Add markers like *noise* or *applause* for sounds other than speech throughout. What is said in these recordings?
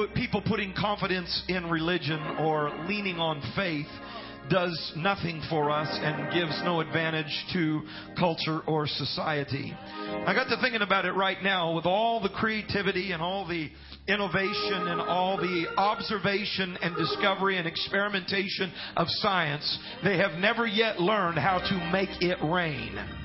put people putting confidence in religion or leaning on faith does nothing for us and gives no advantage to culture or society. I got to thinking about it right now with all the creativity and all the innovation and all the observation and discovery and experimentation of science, they have never yet learned how to make it rain.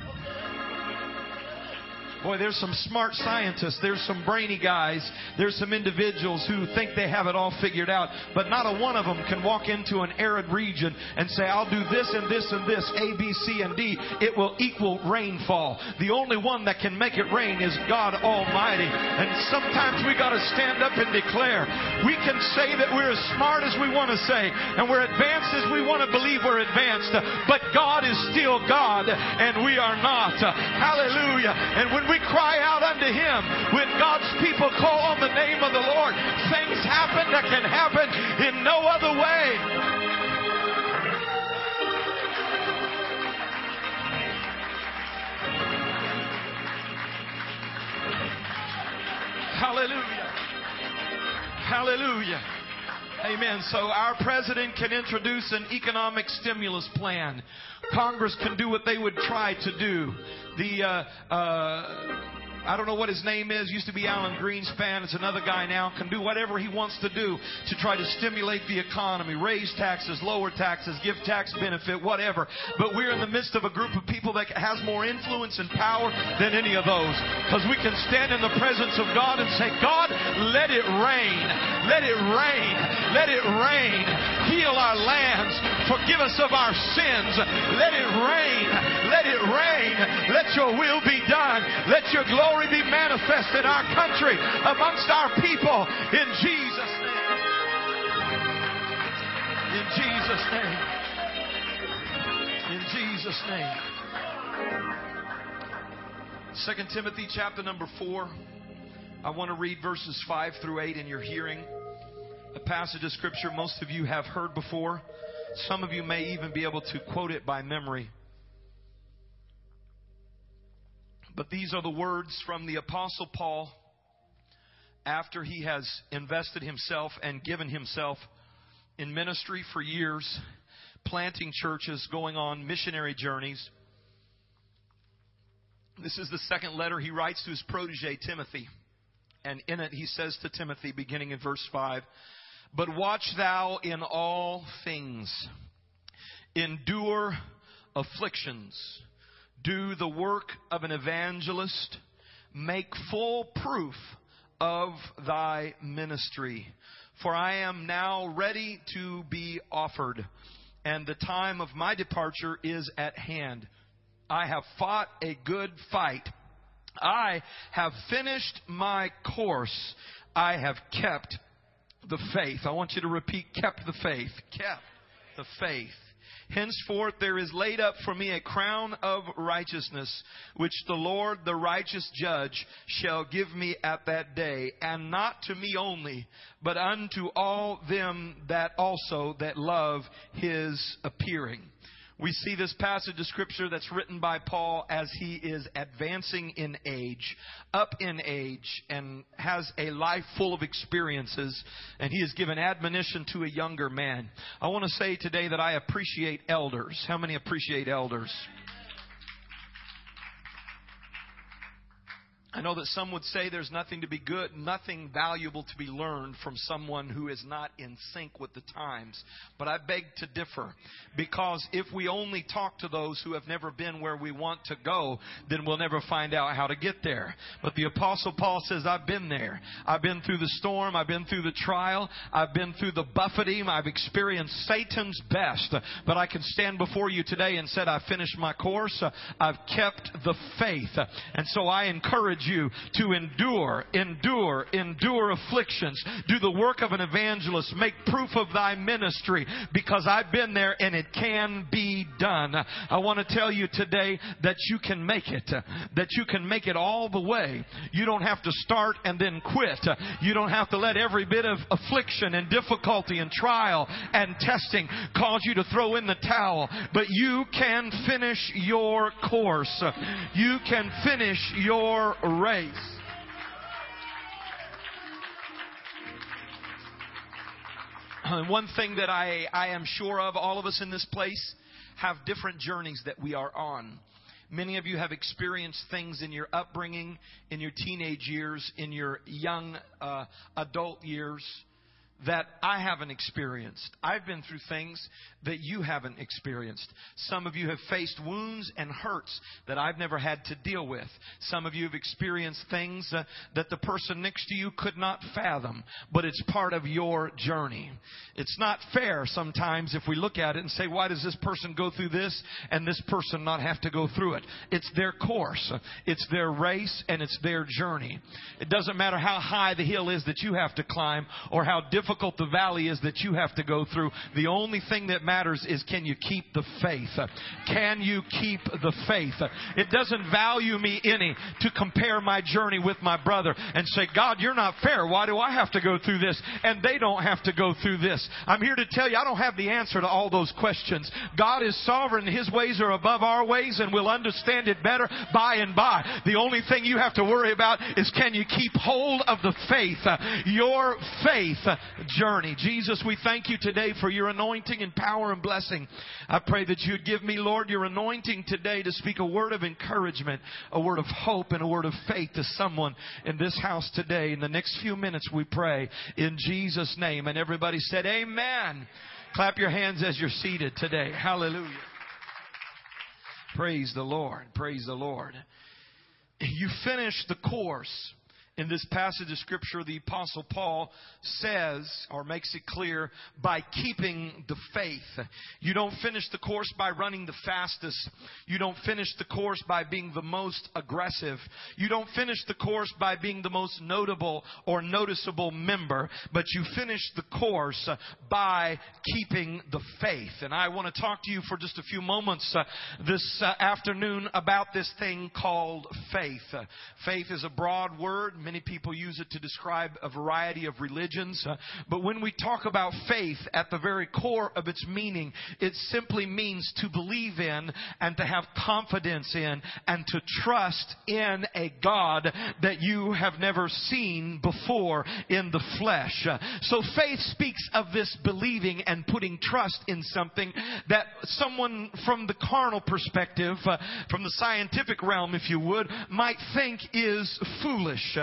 Boy, there's some smart scientists, there's some brainy guys, there's some individuals who think they have it all figured out, but not a one of them can walk into an arid region and say, I'll do this and this and this, A, B, C, and D. It will equal rainfall. The only one that can make it rain is God Almighty. And sometimes we gotta stand up and declare. We can say that we're as smart as we want to say, and we're advanced as we want to believe we're advanced, but God is still God, and we are not. Hallelujah. And when Hallelujah. Hallelujah. Amen. So our president can introduce an economic stimulus plan. Congress can do what they would try to do. The uh, uh, I don't know what his name is. Used to be Alan Greenspan. It's another guy now. Can do whatever he wants to do to try to stimulate the economy, raise taxes, lower taxes, give tax benefit, whatever. But we're in the midst of a group of people that has more influence and power than any of those. Because we can stand in the presence of God and say, God, let it rain. Let it rain. Let it rain. Heal our lands. Forgive us of our sins. Let it rain. Let it rain. Let your will be done. Let your glory be manifest in our country, amongst our people, in Jesus' name. In Jesus' name. In Jesus' name. Second Timothy chapter number four. I want to read verses five through eight in your hearing. A passage of scripture most of you have heard before. Some of you may even be able to quote it by memory. But these are the words from the Apostle Paul after he has invested himself and given himself in ministry for years, planting churches, going on missionary journeys. This is the second letter he writes to his protege, Timothy. And in it, he says to Timothy, beginning in verse 5, But watch thou in all things, endure afflictions do the work of an evangelist, make full proof of thy ministry. For I am now ready to be offered, and the time of my departure is at hand. I have fought a good fight. I have finished my course. I have kept the faith. I want you to repeat, kept the faith. Kept the faith. Henceforth there is laid up for me a crown of righteousness, which the Lord, the righteous judge, shall give me at that day, and not to me only, but unto all them that also that love his appearing we see this passage of scripture that's written by Paul as he is advancing in age, up in age, and has a life full of experiences, and he has given admonition to a younger man. I want to say today that I appreciate elders. How many appreciate elders? I know that some would say there's nothing to be good, nothing valuable to be learned from someone who is not in sync with the times. But I beg to differ. Because if we only talk to those who have never been where we want to go, then we'll never find out how to get there. But the apostle Paul says, I've been there. I've been through the storm. I've been through the trial. I've been through the buffeting. I've experienced Satan's best. But I can stand before you today and said, I've finished my course. I've kept the faith. And so I encourage you to endure, endure, endure afflictions. Do the work of an evangelist. Make proof of thy ministry because I've been there and it can be done. I want to tell you today that you can make it, that you can make it all the way. You don't have to start and then quit. You don't have to let every bit of affliction and difficulty and trial and testing cause you to throw in the towel, but you can finish your course. You can finish your race. *clears throat* One thing that I, I am sure of, all of us in this place have different journeys that we are on. Many of you have experienced things in your upbringing, in your teenage years, in your young uh, adult years that I haven't experienced. I've been through things that you haven't experienced. Some of you have faced wounds and hurts that I've never had to deal with. Some of you have experienced things uh, that the person next to you could not fathom, but it's part of your journey. It's not fair sometimes if we look at it and say, why does this person go through this and this person not have to go through it? It's their course. It's their race and it's their journey. It doesn't matter how high the hill is that you have to climb or how difficult the valley is that you have to go through. The only thing that matters matters is can you keep the faith? Can you keep the faith? It doesn't value me any to compare my journey with my brother and say, God, you're not fair. Why do I have to go through this? And they don't have to go through this. I'm here to tell you, I don't have the answer to all those questions. God is sovereign. His ways are above our ways and we'll understand it better by and by. The only thing you have to worry about is can you keep hold of the faith, your faith journey. Jesus, we thank you today for your anointing and power and blessing. I pray that you'd give me, Lord, your anointing today to speak a word of encouragement, a word of hope, and a word of faith to someone in this house today. In the next few minutes, we pray in Jesus' name. And everybody said, Amen. Clap your hands as you're seated today. Hallelujah. Praise the Lord. Praise the Lord. You finish the course in this passage of scripture, the apostle Paul says or makes it clear by keeping the faith. You don't finish the course by running the fastest. You don't finish the course by being the most aggressive. You don't finish the course by being the most notable or noticeable member, but you finish the course by keeping the faith. And I want to talk to you for just a few moments uh, this uh, afternoon about this thing called faith. Uh, faith is a broad word Many people use it to describe a variety of religions. Uh, but when we talk about faith at the very core of its meaning, it simply means to believe in and to have confidence in and to trust in a God that you have never seen before in the flesh. Uh, so faith speaks of this believing and putting trust in something that someone from the carnal perspective, uh, from the scientific realm, if you would, might think is foolish.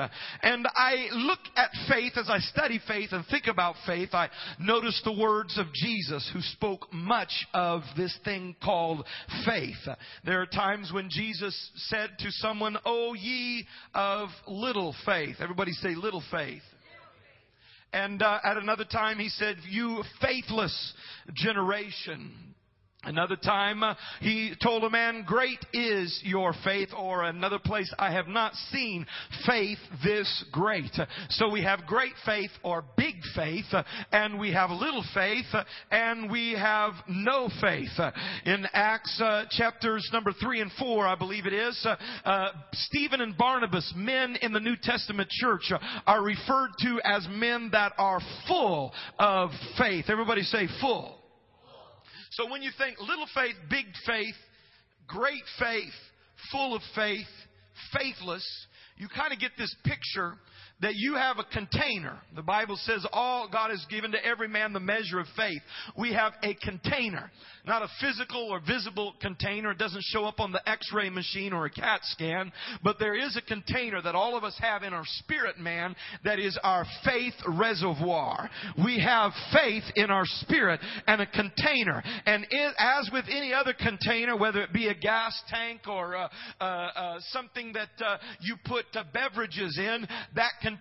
And I look at faith as I study faith and think about faith. I notice the words of Jesus who spoke much of this thing called faith. There are times when Jesus said to someone, Oh ye of little faith. Everybody say little faith. And uh, at another time he said, You faithless generation. Another time, uh, he told a man, Great is your faith, or another place, I have not seen faith this great. So we have great faith or big faith, uh, and we have little faith, uh, and we have no faith. In Acts uh, chapters number 3 and 4, I believe it is, uh, Stephen and Barnabas, men in the New Testament church, are referred to as men that are full of faith. Everybody say full. So when you think little faith, big faith, great faith, full of faith, faithless, you kind of get this picture that you have a container. The Bible says all God has given to every man the measure of faith. We have a container. Not a physical or visible container. It doesn't show up on the x-ray machine or a CAT scan. But there is a container that all of us have in our spirit man that is our faith reservoir. We have faith in our spirit and a container. And it, as with any other container, whether it be a gas tank or uh, uh, uh, something that uh, you put uh, beverages in, that container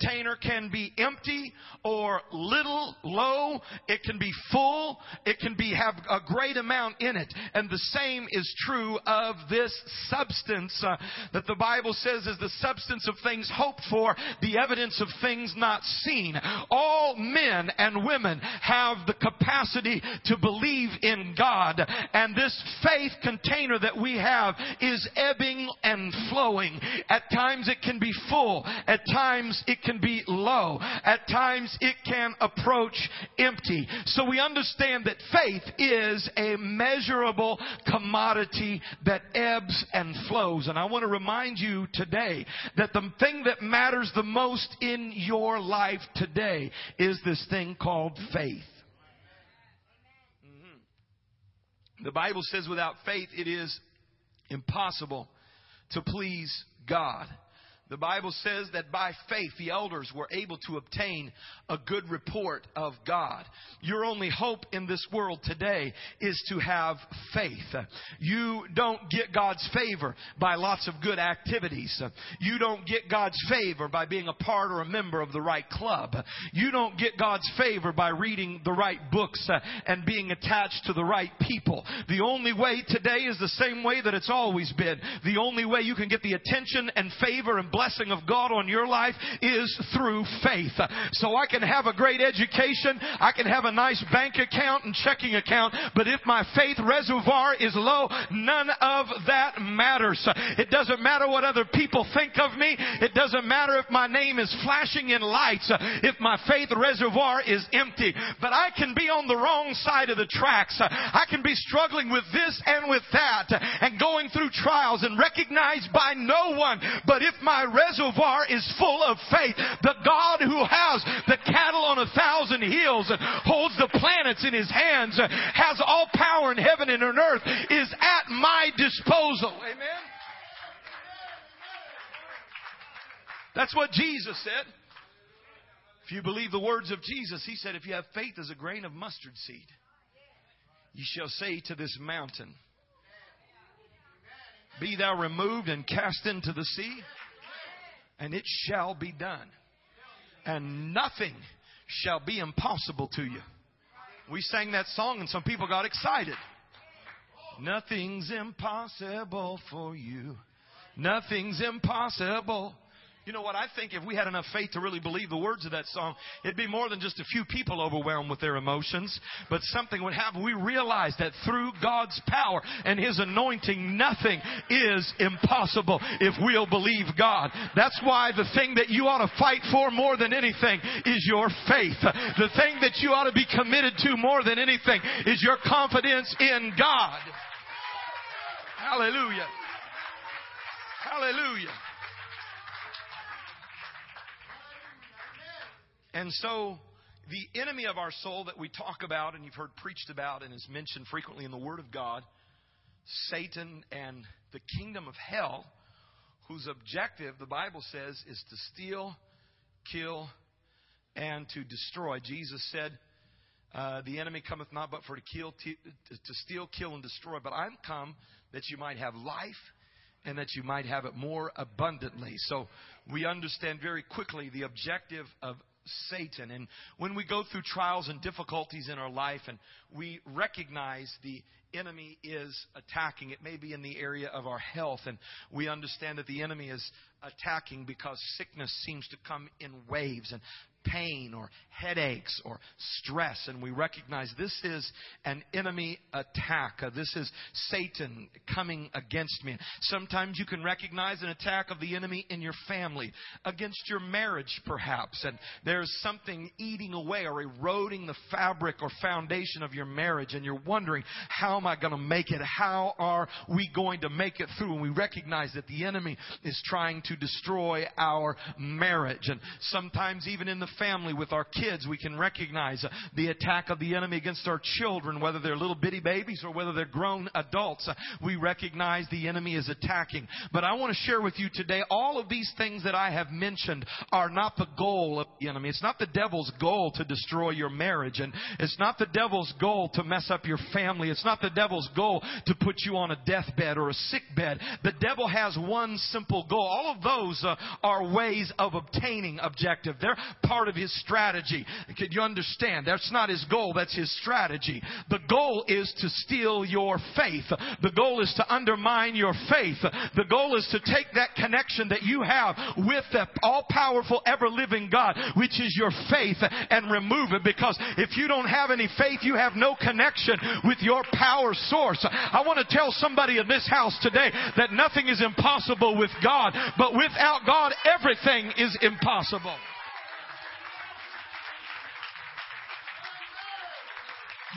can be empty or little, low. It can be full. It can be have a great amount in it. And the same is true of this substance uh, that the Bible says is the substance of things hoped for, the evidence of things not seen. All men and women have the capacity to believe in God. And this faith container that we have is ebbing and flowing. At times it can be full. At times it can be low. At times it can approach empty. So we understand that faith is a measurable commodity that ebbs and flows. And I want to remind you today that the thing that matters the most in your life today is this thing called faith. Mm-hmm. The Bible says without faith it is impossible to please God. The Bible says that by faith the elders were able to obtain a good report of God. Your only hope in this world today is to have faith. You don't get God's favor by lots of good activities. You don't get God's favor by being a part or a member of the right club. You don't get God's favor by reading the right books and being attached to the right people. The only way today is the same way that it's always been. The only way you can get the attention and favor and blessing blessing of God on your life is through faith. So I can have a great education, I can have a nice bank account and checking account, but if my faith reservoir is low, none of that matters. It doesn't matter what other people think of me. It doesn't matter if my name is flashing in lights, if my faith reservoir is empty. But I can be on the wrong side of the tracks. I can be struggling with this and with that and going through trials and recognized by no one. But if my reservoir is full of faith. The God who has the cattle on a thousand hills and holds the planets in his hands, has all power in heaven and on earth, is at my disposal. Amen. That's what Jesus said. If you believe the words of Jesus, he said, if you have faith as a grain of mustard seed, you shall say to this mountain, Be thou removed and cast into the sea, and it shall be done. And nothing shall be impossible to you. We sang that song and some people got excited. Nothing's impossible for you. Nothing's impossible. You know what? I think if we had enough faith to really believe the words of that song, it'd be more than just a few people overwhelmed with their emotions, but something would happen. We realize that through God's power and His anointing, nothing is impossible if we'll believe God. That's why the thing that you ought to fight for more than anything is your faith. The thing that you ought to be committed to more than anything is your confidence in God. Hallelujah. Hallelujah. And so, the enemy of our soul that we talk about and you've heard preached about and is mentioned frequently in the Word of God, Satan and the kingdom of hell, whose objective, the Bible says, is to steal, kill, and to destroy. Jesus said, uh, The enemy cometh not but for to kill, to, to steal, kill, and destroy. But I'm come that you might have life and that you might have it more abundantly. So we understand very quickly the objective of Satan. And when we go through trials and difficulties in our life and we recognize the enemy is attacking, it may be in the area of our health, and we understand that the enemy is attacking because sickness seems to come in waves and pain or headaches or stress, and we recognize this is an enemy attack. Uh, this is Satan coming against me. Sometimes you can recognize an attack of the enemy in your family, against your marriage, perhaps, and there's something eating away or eroding the fabric or foundation of your marriage, and you're wondering, how am I going to make it? How are we going to make it through? And we recognize that the enemy is trying to destroy our marriage, and sometimes even in the family with our kids, we can recognize uh, the attack of the enemy against our children, whether they're little bitty babies or whether they're grown adults. Uh, we recognize the enemy is attacking. But I want to share with you today, all of these things that I have mentioned are not the goal of the enemy. It's not the devil's goal to destroy your marriage, and it's not the devil's goal to mess up your family. It's not the devil's goal to put you on a deathbed or a sick bed. The devil has one simple goal. All of those uh, are ways of obtaining objective. They're part of his strategy. Can you understand? That's not his goal, that's his strategy. The goal is to steal your faith. The goal is to undermine your faith. The goal is to take that connection that you have with the all powerful, ever living God, which is your faith, and remove it. Because if you don't have any faith, you have no connection with your power source. I want to tell somebody in this house today that nothing is impossible with God, but without God, everything is impossible.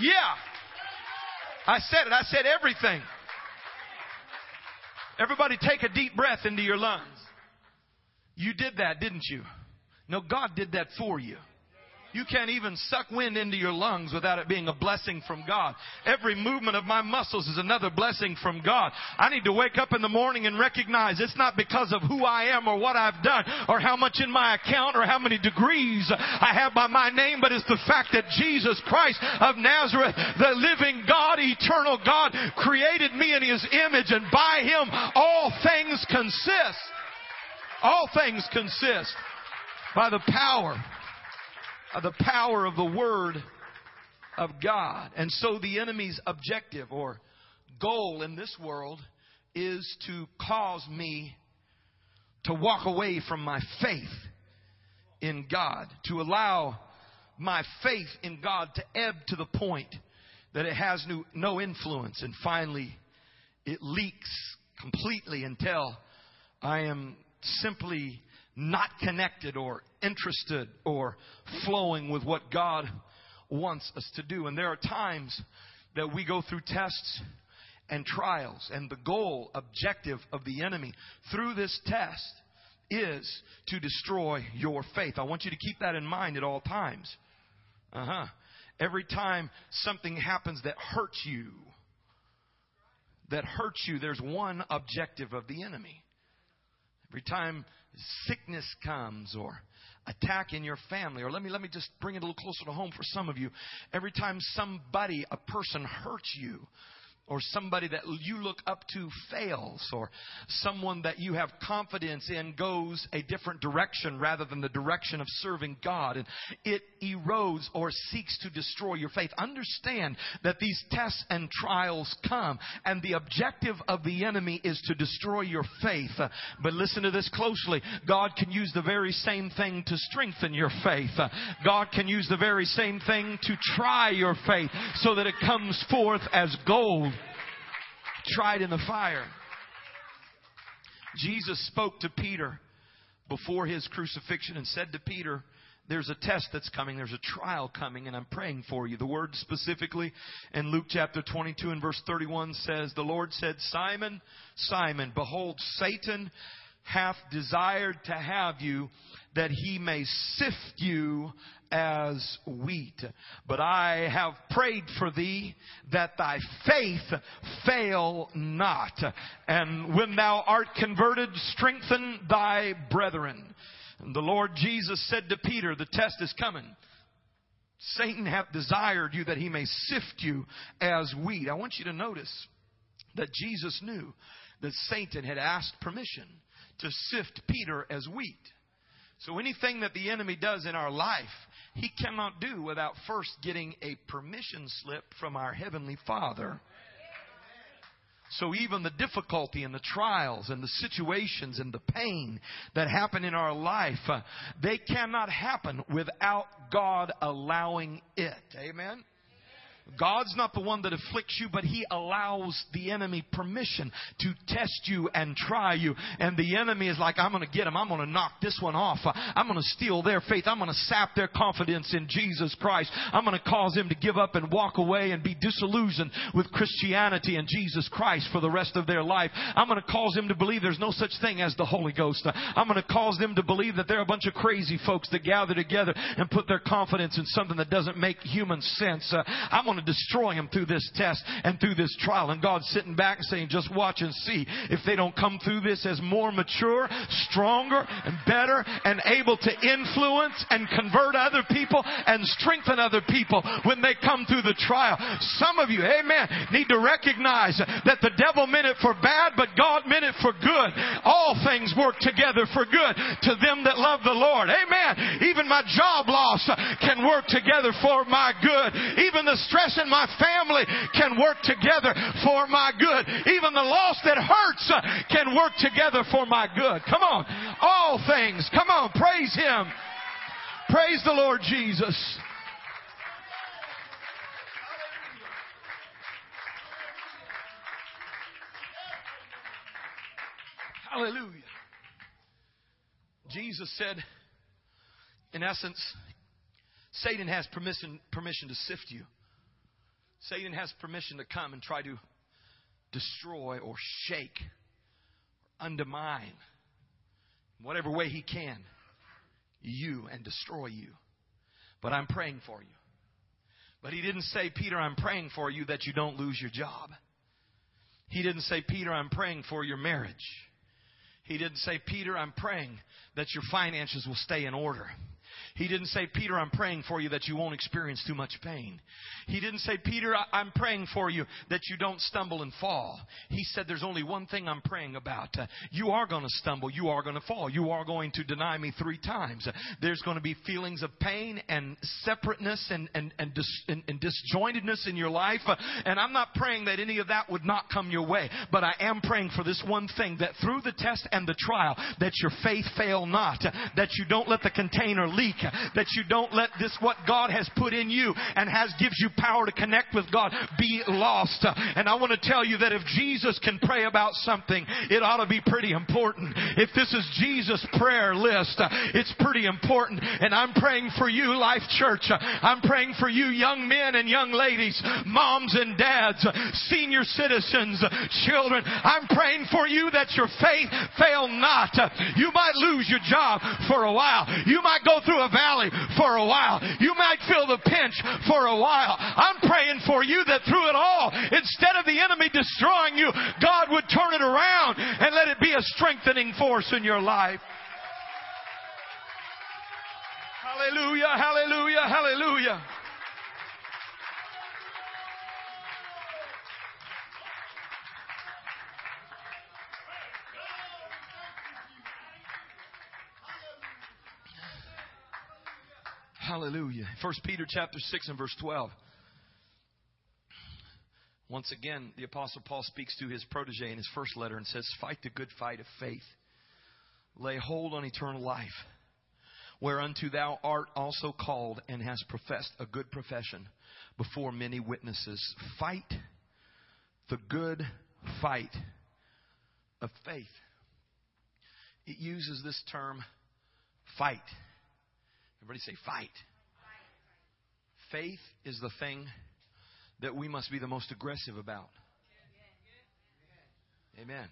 Yeah. I said it. I said everything. Everybody take a deep breath into your lungs. You did that, didn't you? No, God did that for you. You can't even suck wind into your lungs without it being a blessing from God. Every movement of my muscles is another blessing from God. I need to wake up in the morning and recognize it's not because of who I am or what I've done or how much in my account or how many degrees I have by my name, but it's the fact that Jesus Christ of Nazareth, the living God, eternal God, created me in His image and by Him all things consist. All things consist by the power Uh, the power of the Word of God. And so the enemy's objective or goal in this world is to cause me to walk away from my faith in God, to allow my faith in God to ebb to the point that it has no, no influence and finally it leaks completely until I am simply not connected or interested or flowing with what God wants us to do. And there are times that we go through tests and trials, and the goal, objective of the enemy through this test is to destroy your faith. I want you to keep that in mind at all times. Uh huh. Every time something happens that hurts you, that hurts you, there's one objective of the enemy. Every time sickness comes or attack in your family or let me let me just bring it a little closer to home for some of you. Every time somebody a person hurts you or somebody that you look up to fails, or someone that you have confidence in goes a different direction rather than the direction of serving God, and it erodes or seeks to destroy your faith. Understand that these tests and trials come, and the objective of the enemy is to destroy your faith. But listen to this closely God can use the very same thing to strengthen your faith, God can use the very same thing to try your faith so that it comes forth as gold tried in the fire. Jesus spoke to Peter before his crucifixion and said to Peter, there's a test that's coming. There's a trial coming, and I'm praying for you. The word specifically in Luke chapter 22 and verse 31 says, The Lord said, Simon, Simon, behold, Satan hath desired to have you that he may sift you as wheat. But I have prayed for thee that thy faith fail not. And when thou art converted, strengthen thy brethren. And the Lord Jesus said to Peter, the test is coming. Satan hath desired you that he may sift you as wheat. I want you to notice that Jesus knew that Satan had asked permission to sift Peter as wheat. So anything that the enemy does in our life, he cannot do without first getting a permission slip from our Heavenly Father. So even the difficulty and the trials and the situations and the pain that happen in our life, uh, they cannot happen without God allowing it. Amen? God's not the one that afflicts you, but He allows the enemy permission to test you and try you. And the enemy is like, I'm going to get him. I'm going to knock this one off. I'm going to steal their faith. I'm going to sap their confidence in Jesus Christ. I'm going to cause them to give up and walk away and be disillusioned with Christianity and Jesus Christ for the rest of their life. I'm going to cause them to believe there's no such thing as the Holy Ghost. I'm going to cause them to believe that they're a bunch of crazy folks that gather together and put their confidence in something that doesn't make human sense. I'm going to destroy him through this test and through this trial. And God's sitting back and saying, just watch and see if they don't come through this as more mature, stronger, and better, and able to influence and convert other people and strengthen other people when they come through the trial. Some of you, amen, need to recognize that the devil meant it for bad, but God meant it for good. All things work together for good to them that love the Lord. Amen. Even my job loss can work together for my good. Even the stress in my family can work together for my good. Even the loss that hurts uh, can work together for my good. Come on. All things. Come on. Praise Him. Praise the Lord Jesus. Hallelujah. Jesus said, in essence, Satan has permission, permission to sift you. Satan has permission to come and try to destroy or shake or undermine whatever way he can you and destroy you. but I'm praying for you. But he didn't say, Peter, I'm praying for you that you don't lose your job. He didn't say, Peter, I'm praying for your marriage. He didn't say, Peter, I'm praying that your finances will stay in order. He didn't say, Peter, I'm praying for you that you won't experience too much pain. He didn't say, Peter, I'm praying for you that you don't stumble and fall. He said, there's only one thing I'm praying about. You are going to stumble. You are going to fall. You are going to deny me three times. There's going to be feelings of pain and separateness and, and, and, dis, and, and disjointedness in your life. And I'm not praying that any of that would not come your way. But I am praying for this one thing that through the test and the trial, that your faith fail not. That you don't let the container leak that you don't let this what God has put in you and has gives you power to connect with God be lost. And I want to tell you that if Jesus can pray about something, it ought to be pretty important. If this is Jesus' prayer list, it's pretty important. And I'm praying for you, Life Church. I'm praying for you, young men and young ladies, moms and dads, senior citizens, children. I'm praying for you that your faith fail not. You might lose your job for a while. You might go through a valley for a while. You might feel the pinch for a while. I'm praying for you that through it all, instead of the enemy destroying you, God would turn it around and let it be a strengthening force in your life. Hallelujah, hallelujah, hallelujah. Hallelujah. First Peter chapter 6 and verse 12. Once again, the apostle Paul speaks to his protege in his first letter and says, "Fight the good fight of faith. Lay hold on eternal life, whereunto thou art also called and hast professed a good profession before many witnesses. Fight the good fight of faith." It uses this term fight Everybody say fight. Faith is the thing that we must be the most aggressive about. Amen.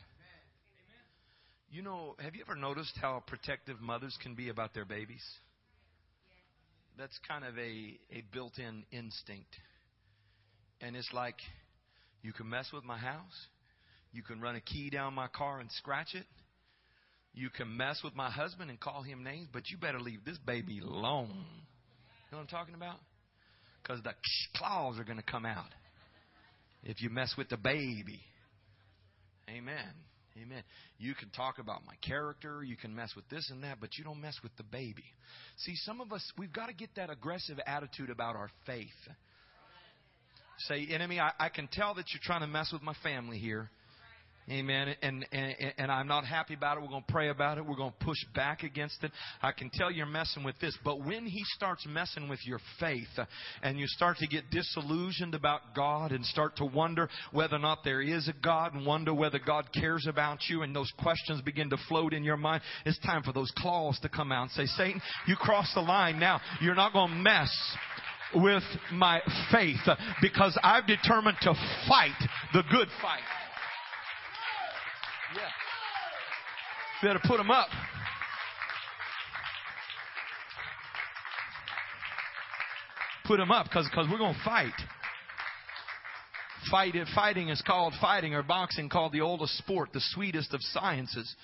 You know, have you ever noticed how protective mothers can be about their babies? That's kind of a, a built in instinct. And it's like, you can mess with my house, you can run a key down my car and scratch it, you can mess with my husband and call him names, but you better leave this baby alone. You know what I'm talking about? Because the *sniffs* claws are going to come out if you mess with the baby. Amen. Amen. You can talk about my character, you can mess with this and that, but you don't mess with the baby. See, some of us, we've got to get that aggressive attitude about our faith. Say, enemy, I, I can tell that you're trying to mess with my family here. Amen. And, and, and I'm not happy about it. We're going to pray about it. We're going to push back against it. I can tell you're messing with this. But when he starts messing with your faith uh, and you start to get disillusioned about God and start to wonder whether or not there is a God and wonder whether God cares about you and those questions begin to float in your mind, it's time for those claws to come out and say, Satan, you crossed the line now. You're not going to mess with my faith uh, because I've determined to fight the good fight. Yeah. Better put them up. Put them up because we're going to fight. Fight, fighting is called fighting, or boxing called the oldest sport, the sweetest of sciences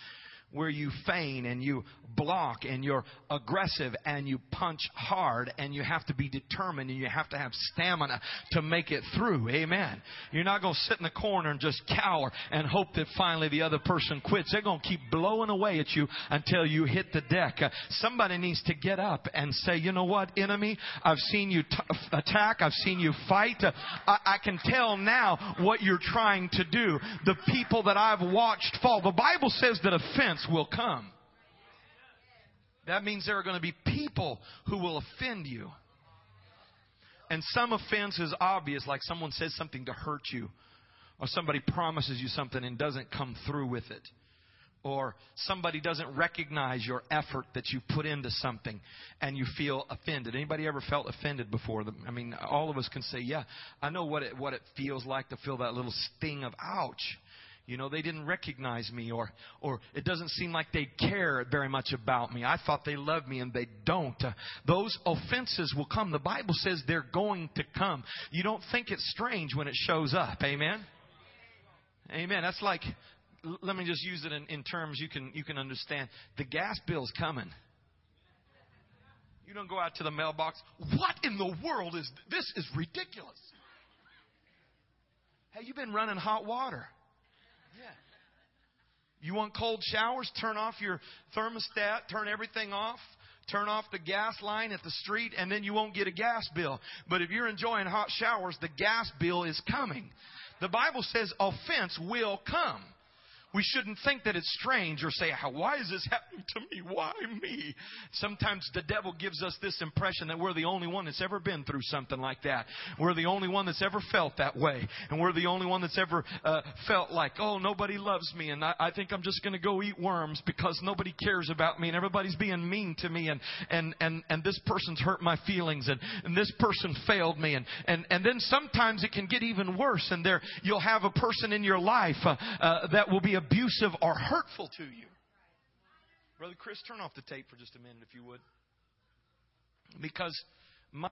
where you feign and you block and you're aggressive and you punch hard and you have to be determined and you have to have stamina to make it through. Amen. You're not going to sit in the corner and just cower and hope that finally the other person quits. They're going to keep blowing away at you until you hit the deck. Uh, somebody needs to get up and say, you know what, enemy, I've seen you t- attack. I've seen you fight. Uh, I-, I can tell now what you're trying to do. The people that I've watched fall. The Bible says that offense offense will come. That means there are going to be people who will offend you. And some offense is obvious, like someone says something to hurt you, or somebody promises you something and doesn't come through with it, or somebody doesn't recognize your effort that you put into something and you feel offended. Anybody ever felt offended before? I mean, all of us can say, "Yeah, I know what it what it feels like to feel that little sting of ouch." You know, they didn't recognize me or, or it doesn't seem like they care very much about me. I thought they loved me and they don't. Uh, those offenses will come. The Bible says they're going to come. You don't think it's strange when it shows up. Amen? Amen. That's like, let me just use it in, in terms you can, you can understand. The gas bill's coming. You don't go out to the mailbox. What in the world is this? Is ridiculous. Hey, you've been running hot water. You want cold showers? Turn off your thermostat, turn everything off. Turn off the gas line at the street and then you won't get a gas bill. But if you're enjoying hot showers, the gas bill is coming. The Bible says offense will come. We shouldn't think that it's strange or say, why is this *laughs* happening to me? Why me? Sometimes the devil gives us this impression that we're the only one that's ever been through something like that. We're the only one that's ever felt that way. And we're the only one that's ever uh, felt like, oh, nobody loves me and I, I think I'm just going to go eat worms because nobody cares about me and everybody's being mean to me and, and, and, and this person's hurt my feelings and, and this person failed me. And, and, and then sometimes it can get even worse and there you'll have a person in your life uh, uh, that will be abusive or hurtful to you. Brother Chris, turn off the tape for just a minute if you would. Because my